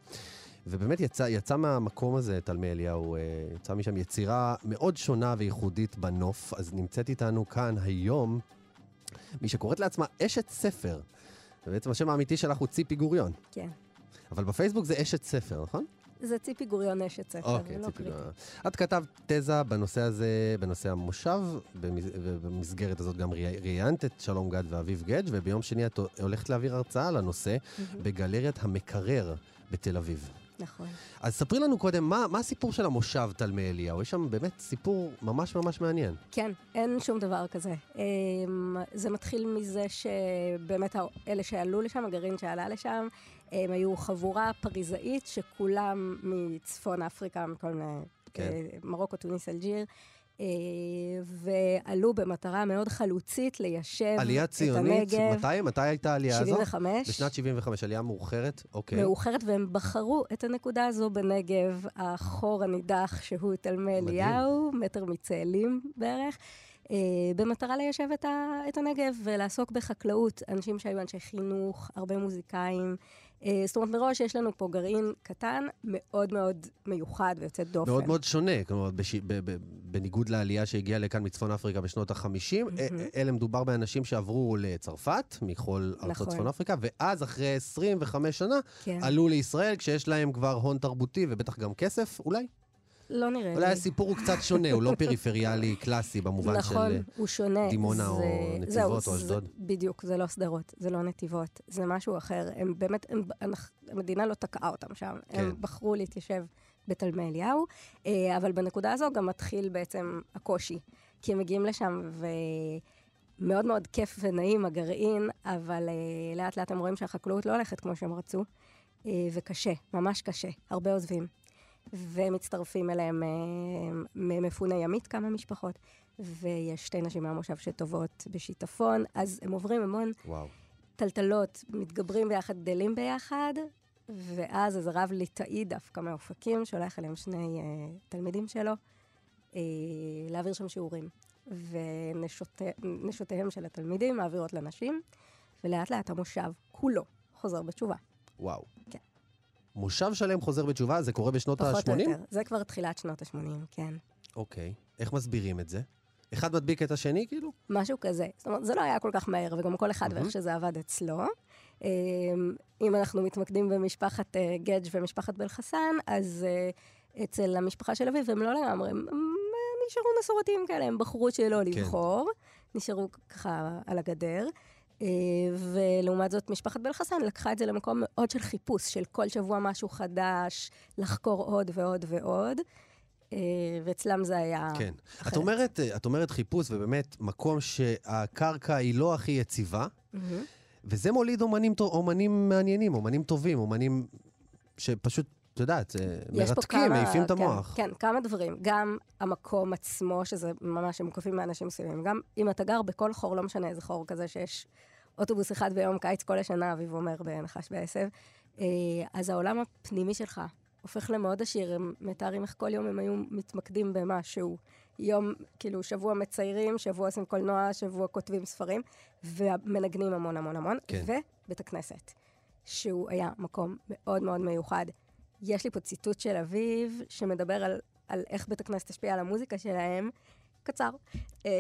ובאמת יצא, יצא מהמקום הזה, תלמי אליהו, אה, יצא משם יצירה מאוד שונה וייחודית בנוף. אז נמצאת איתנו כאן היום מי שקוראת לעצמה אשת ספר. ובעצם השם האמיתי שלך הוא ציפי גוריון. כן. אבל בפייסבוק זה אשת ספר, נכון? זה ציפי גוריון אשת ספר, אוקיי, לא ציפי. גוריון. את כתבת תזה בנושא הזה, בנושא המושב, במס- ובמסגרת הזאת גם ראי- ראיינת את שלום גד ואביב גדג', וביום שני את הולכת להעביר הרצאה על הנושא בגלריית המקרר בתל אביב. נכון. אז ספרי לנו קודם, מה, מה הסיפור של המושב תלמי אליהו? יש שם באמת סיפור ממש ממש מעניין. כן, אין שום דבר כזה. אמ, זה מתחיל מזה שבאמת אלה שעלו לשם, הגרעין שעלה לשם, הם היו חבורה פריזאית שכולם מצפון אפריקה, מכל מיני, כן. אה, מרוקו, טוניס, אלג'יר. אה, ועלו במטרה מאוד חלוצית ליישב עלייה את ציונית, הנגב. מתי, מתי הייתה העלייה הזאת? 75. בשנת 75, עלייה מאוחרת? אוקיי. מאוחרת, והם בחרו את הנקודה הזו בנגב, החור הנידח שהוא תלמי. אליהו, מטר מצאלים בערך, אה, במטרה ליישב את, ה, את הנגב ולעסוק בחקלאות. אנשים שהיו אנשי חינוך, הרבה מוזיקאים. אה, זאת אומרת, מראש יש לנו פה גרעין קטן, מאוד מאוד מיוחד ויוצא דופן. מאוד מאוד שונה, כלומר, בש... ב... ב... בניגוד לעלייה שהגיעה לכאן מצפון אפריקה בשנות ה-50, אלה מדובר באנשים שעברו לצרפת, מכל ארצות נכון. צפון אפריקה, ואז אחרי 25 שנה כן. עלו לישראל, כשיש להם כבר הון תרבותי ובטח גם כסף, אולי? לא נראה אולי לי. הסיפור הוא קצת שונה, הוא לא פריפריאלי קלאסי במובן נכון, של... דימונה או נתיבות זהו, או זה- אשדוד. בדיוק, זה לא שדרות, זה לא נתיבות, זה משהו אחר. הם באמת, הם, המדינה לא תקעה אותם שם. כן. הם בחרו להתיישב בתלמי אליהו, אה, אבל בנקודה הזו גם מתחיל בעצם הקושי. כי הם מגיעים לשם ומאוד מאוד כיף ונעים הגרעין, אבל אה, לאט לאט הם רואים שהחקלאות לא הולכת כמו שהם רצו, אה, וקשה, ממש קשה, הרבה עוזבים. ומצטרפים אליהם אה, ממפוני ימית כמה משפחות, ויש שתי נשים מהמושב שטובות בשיטפון, אז הם עוברים המון וואו. טלטלות, מתגברים ביחד, גדלים ביחד, ואז איזה רב ליטאי דווקא מאופקים, שולח אליהם שני אה, תלמידים שלו אה, להעביר שם שיעורים. ונשותיהם של התלמידים מעבירות לנשים, ולאט לאט המושב כולו חוזר בתשובה. וואו. כן. מושב שלם חוזר בתשובה, זה קורה בשנות פחות או ה-80? יותר. זה כבר תחילת שנות ה-80, כן. אוקיי. איך מסבירים את זה? אחד מדביק את השני, כאילו? משהו כזה. זאת אומרת, זה לא היה כל כך מהר, וגם כל אחד ואיך שזה עבד אצלו. אמ, אם אנחנו מתמקדים במשפחת אה, גדג' ומשפחת בלחסן, אז אה, אצל המשפחה של אביב הם לא לגמרי, הם הם נשארו מסורתיים כאלה, הם בחרו שלא לבחור, נשארו ככה על הגדר. אה, ולעומת זאת, משפחת בלחסן לקחה את זה למקום מאוד של חיפוש, של כל שבוע משהו חדש, לחקור עוד ועוד ועוד. אה, ואצלם זה היה... כן. את אחרת. אומרת, את אומרת חיפוש, ובאמת, מקום שהקרקע היא לא הכי יציבה, מהמם. וזה מוליד אומנים, אומנים מעניינים, אומנים טובים, אומנים שפשוט, את יודעת, אה, מרתקים, כמה- מעיפים את כן, המוח. כן, כמה דברים. גם המקום עצמו, שזה ממש, הם מוקפים מאנשים מסוימים. גם אם אתה גר בכל חור, לא משנה איזה חור כזה, שיש אוטובוס אחד ביום קיץ כל השנה, אביב אומר בנחש בעשב, אה, אז העולם הפנימי שלך הופך למאוד עשיר. הם מתארים איך כל יום הם היו מתמקדים במשהו. יום, כאילו, שבוע מציירים, שבוע עושים קולנוע, שבוע כותבים ספרים, ומנגנים המון המון המון. כן. ובית הכנסת, שהוא היה מקום מאוד מאוד מיוחד. יש לי פה ציטוט של אביב, שמדבר על, על איך בית הכנסת השפיע על המוזיקה שלהם. קצר. אה,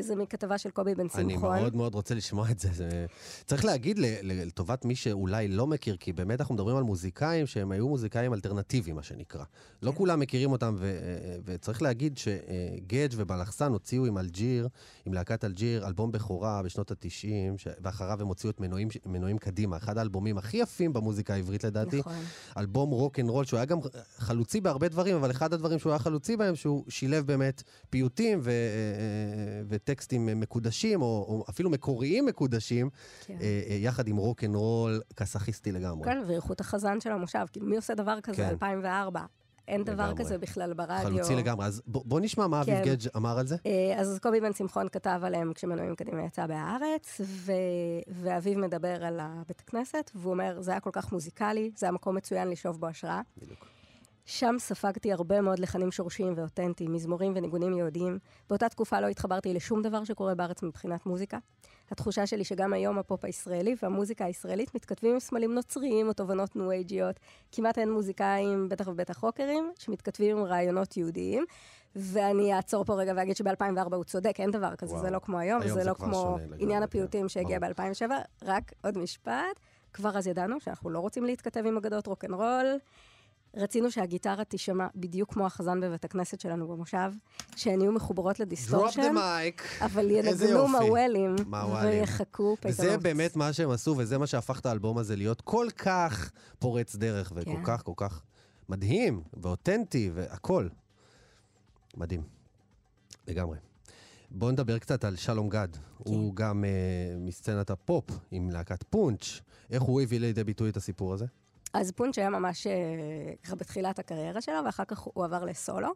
זה מכתבה של קובי בן שמחון. אני מאוד מאוד רוצה לשמוע את זה. זה... צריך להגיד לטובת מי שאולי לא מכיר, כי באמת אנחנו מדברים על מוזיקאים שהם היו מוזיקאים אלטרנטיביים, מה שנקרא. כן. לא כולם מכירים אותם, ו- וצריך להגיד שגדג' ובלחסן הוציאו עם אלג'יר, עם להקת אלג'יר, אלבום בכורה בשנות ה-90, ש... ואחריו הם הוציאו את מנועים, מנועים קדימה, אחד האלבומים הכי יפים במוזיקה העברית לדעתי. נכון. אלבום רוק אנד רול, שהוא היה גם חלוצי בהרבה דברים, אבל אחד הדברים שהוא היה חלוצי בהם, שהוא שילב באמת פיוטים ו- אה, וטקסטים מקודשים, או, או אפילו מקוריים מקודשים, כן. אה, אה, יחד עם רוק אנד רול קסחיסטי לגמרי. כן, ואיכות החזן של המושב. כאילו, מי עושה דבר כזה? כן. 2004. אין דבר לגמרי. כזה בכלל ברדיו. חלוצי לגמרי. אז בוא, בוא נשמע מה אביב כן. גדג' אמר על זה. אה, אז קובי בן שמחון כתב עליהם כשמנועים קדימה יצא בהארץ, ו... ואביב מדבר על הבית הכנסת, והוא אומר, זה היה כל כך מוזיקלי, זה היה מקום מצוין לשאוב בו השראה. בדיוק. שם ספגתי הרבה מאוד לחנים שורשיים ואותנטיים, מזמורים וניגונים יהודיים. באותה תקופה לא התחברתי לשום דבר שקורה בארץ מבחינת מוזיקה. התחושה שלי שגם היום הפופ הישראלי והמוזיקה הישראלית מתכתבים עם סמלים נוצריים או תובנות ניו-אייג'יות. כמעט אין מוזיקאים, בטח ובטח רוקרים, שמתכתבים עם רעיונות יהודיים. ואני אעצור פה רגע ואגיד שב-2004 הוא צודק, אין דבר כזה, וואו. זה לא כמו היום, היום וזה זה לא כמו שונה עניין כן. הפיוטים שהגיע ברור. ב-2007. רק עוד משפט, כבר אז ידענו שאנחנו לא רוצים להתכתב עם אגדות רוקנרול. רצינו שהגיטרה תישמע בדיוק כמו החזן בבית הכנסת שלנו במושב, שהן יהיו מחוברות לדיסטורשן. אבל ינגנו. מהוולים. ויחכו פתרונות. וזה באמת מה שהם עשו, וזה מה שהפך את האלבום הזה להיות כל כך פורץ דרך, וכל כן. כך, כל כך מדהים, ואותנטי, והכול. מדהים. לגמרי. בואו נדבר קצת על שלום גד. כן. הוא גם uh, מסצנת הפופ עם להקת פונץ'. איך הוא הביא לידי ביטוי את הסיפור הזה? אז פונץ' היה ממש אה, ככה בתחילת הקריירה שלו, ואחר כך הוא עבר לסולו.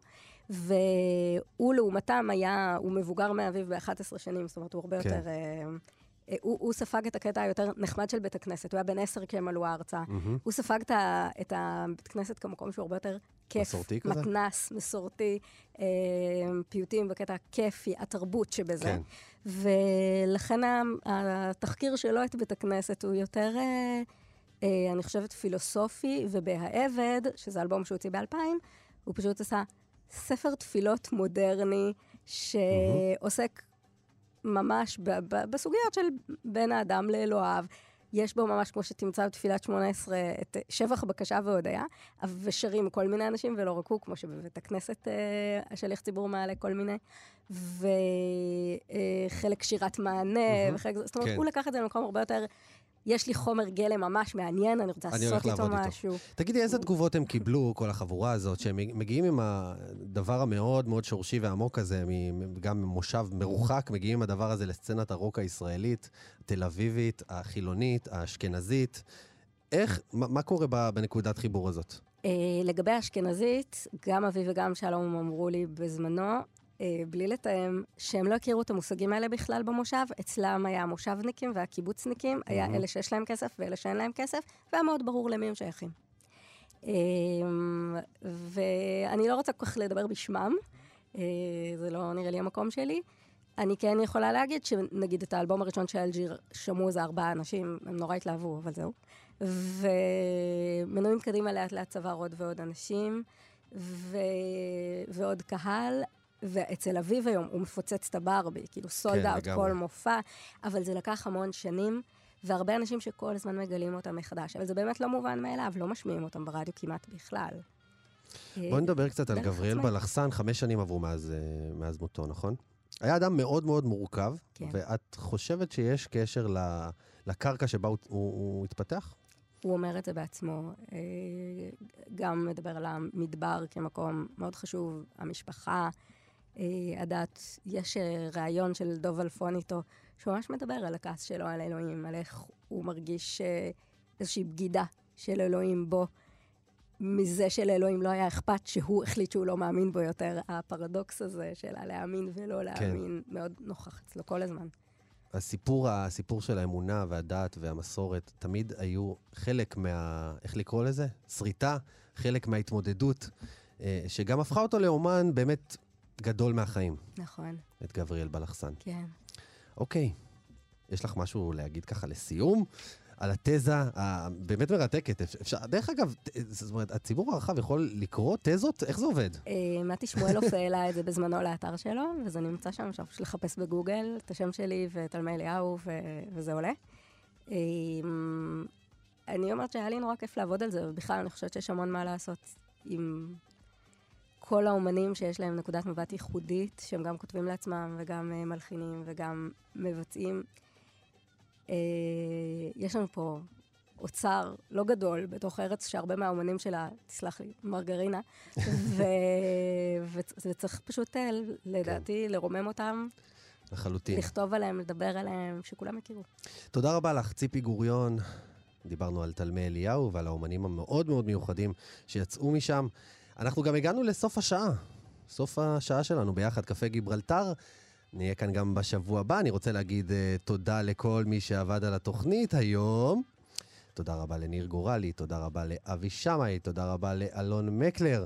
והוא לעומתם היה, הוא מבוגר מאביו ב-11 שנים, זאת אומרת, הוא הרבה כן. יותר... אה, אה, הוא, הוא ספג את הקטע היותר נחמד של בית הכנסת, הוא היה בן עשר כשהם עלו ארצה. מהמם. הוא ספג את ה- את הבית כנסת כמקום שהוא הרבה יותר כיף. מסורתי כזה? מתנס, מסורתי, אה, פיוטים בקטע הכיפי, התרבות שבזה. כן. ולכן התחקיר שלו את בית הכנסת הוא יותר, אה, אני חושבת, פילוסופי, ובהעבד, שזה אלבום שהוא הוציא ב-2000, הוא פשוט עשה ספר תפילות מודרני, שעוסק ממש ב- ב- בסוגיות של בין האדם לאלוהיו. יש בו ממש, כמו שתמצא בתפילת 18, את שבח, בקשה והודיה, ושרים כל מיני אנשים, ולא רק הוא, כמו שבבית הכנסת אה, השליח ציבור מעלה כל מיני, וחלק שירת מענה, מהמם. וחלק... זאת אומרת, כן. הוא לקח את זה למקום הרבה יותר... יש לי חומר גלם ממש מעניין, אני רוצה אני לעשות איתו לעבוד איתו. משהו. תגידי, איזה תגובות הם קיבלו, כל החבורה הזאת, שהם מגיעים עם הדבר המאוד מאוד שורשי ועמוק הזה, גם ממושב מרוחק, מגיעים עם הדבר הזה לסצנת הרוק הישראלית, התל אביבית, החילונית, האשכנזית. איך, מה, מה קורה בנקודת חיבור הזאת? אה, לגבי האשכנזית, גם אבי וגם שלום אמרו לי בזמנו, בלי לתאם, שהם לא הכירו את המושגים האלה בכלל במושב. אצלם היה המושבניקים והקיבוצניקים, היה. אלה שיש להם כסף ואלה שאין להם כסף, והיה מאוד ברור למי הם שייכים. אה, ואני לא רוצה כל כך לדבר בשמם, אה, זה לא נראה לי המקום שלי. אני כן יכולה להגיד שנגיד את האלבום הראשון של אלג'יר שמעו איזה ארבעה אנשים, הם נורא התלהבו, אבל זהו. ומנויים קדימה לאט לאט צבר עוד ועוד אנשים, ו... ועוד קהל. ואצל אביב היום הוא מפוצץ את הברבי, כאילו סולד כן, אאוט. כל מופע, אבל זה לקח המון שנים, והרבה אנשים שכל הזמן מגלים אותם מחדש. אבל זה באמת לא מובן מאליו, לא משמיעים אותם ברדיו כמעט בכלל. בואי נדבר קצת על גבריאל. בלחסן, חמש שנים עברו מאז, אה, מאז מותו, נכון? היה אדם מאוד מאוד מורכב, כן. ואת חושבת שיש קשר ל- לקרקע שבה הוא, הוא, הוא התפתח? הוא אומר את זה בעצמו, אה, גם מדבר על המדבר כמקום מאוד חשוב, המשפחה, אה, הדת. יש אה, ראיון של דוב אלפון איתו, שהוא ממש מדבר על הכעס שלו על אלוהים, על איך הוא מרגיש אה, איזושהי בגידה של אלוהים בו, מזה שלאלוהים לא היה אכפת שהוא החליט שהוא לא מאמין בו יותר. הפרדוקס הזה של הלהאמין ולא להאמין מאוד נוכח אצלו כל הזמן. הסיפור, הסיפור של האמונה והדת והמסורת תמיד היו חלק מה... איך לקרוא לזה? שריטה, חלק מההתמודדות, אה, שגם הפכה אותו לאומן באמת גדול מהחיים, נכון, את גבריאל בלחסן. כן. אוקיי, יש לך משהו להגיד ככה לסיום? על התזה הבאמת מרתקת. אפשר, דרך אגב, זאת אומרת, הציבור הרחב יכול לקרוא תזות? איך זה עובד? אה, מתי שמואלוף העלה את זה בזמנו לאתר שלו, וזה נמצא שם, אפשר פשוט לחפש בגוגל את השם שלי ואת תלמי אליהו, וזה עולה. אה, אני אומרת שהיה לי נורא כיף לעבוד על זה, ובכלל אני חושבת שיש המון מה לעשות עם כל האומנים שיש להם נקודת מבט ייחודית, שהם גם כותבים לעצמם וגם אה, מלחינים וגם מבצעים. אה, יש לנו פה אוצר לא גדול בתוך ארץ שהרבה מהאומנים שלה, תסלח לי, מרגרינה, ו... ו... וצריך פשוט, אה, לדעתי, לרומם אותם, לחלוטין. לכתוב עליהם, לדבר עליהם, שכולם יכירו. תודה רבה לך, ציפי גוריון. דיברנו על תלמי אליהו ועל האומנים המאוד מאוד מיוחדים שיצאו משם. אנחנו גם הגענו לסוף השעה. סוף השעה שלנו ביחד, קפה גיברלטר. נהיה כאן גם בשבוע הבא. אני רוצה להגיד uh, תודה לכל מי שעבד על התוכנית היום. תודה רבה לניר גורלי, תודה רבה לאבי שמאי, תודה רבה לאלון מקלר,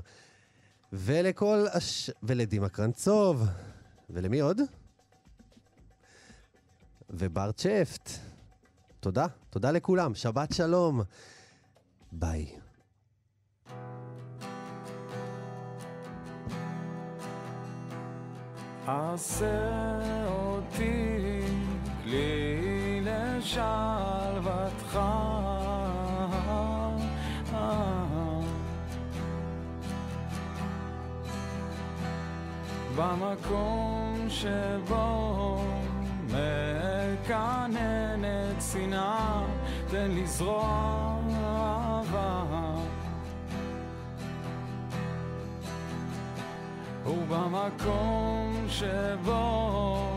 ולכל הש... ולדימה קרנצוב, ולמי עוד? ובר צ'פט. תודה, תודה לכולם, שבת שלום. ביי. עשה אותי כלי לשלוותך. במקום שבו מקננת שנאה, תן לזרוע אהבה. ובמקום שבו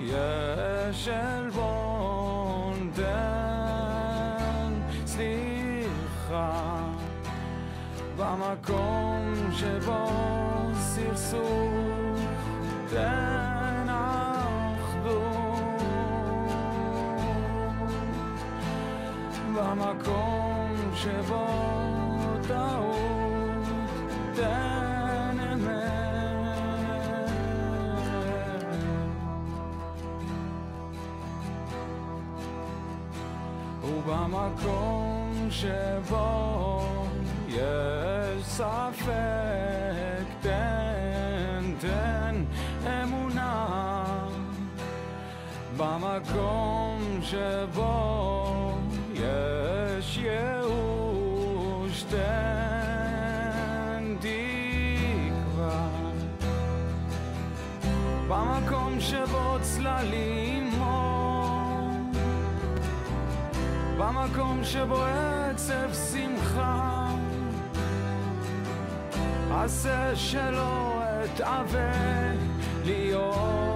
יש עלבון, תן סליחה. במקום שבו סכסוך, תן אחדות. במקום שבו טעות, ובמקום שבו יש ספק, תן, תן אמונה. במקום שבו יש ייאוש, תן תקווה. במקום שבו צללים במקום שבו עצב שמחה, עשה שלא אתאווה להיות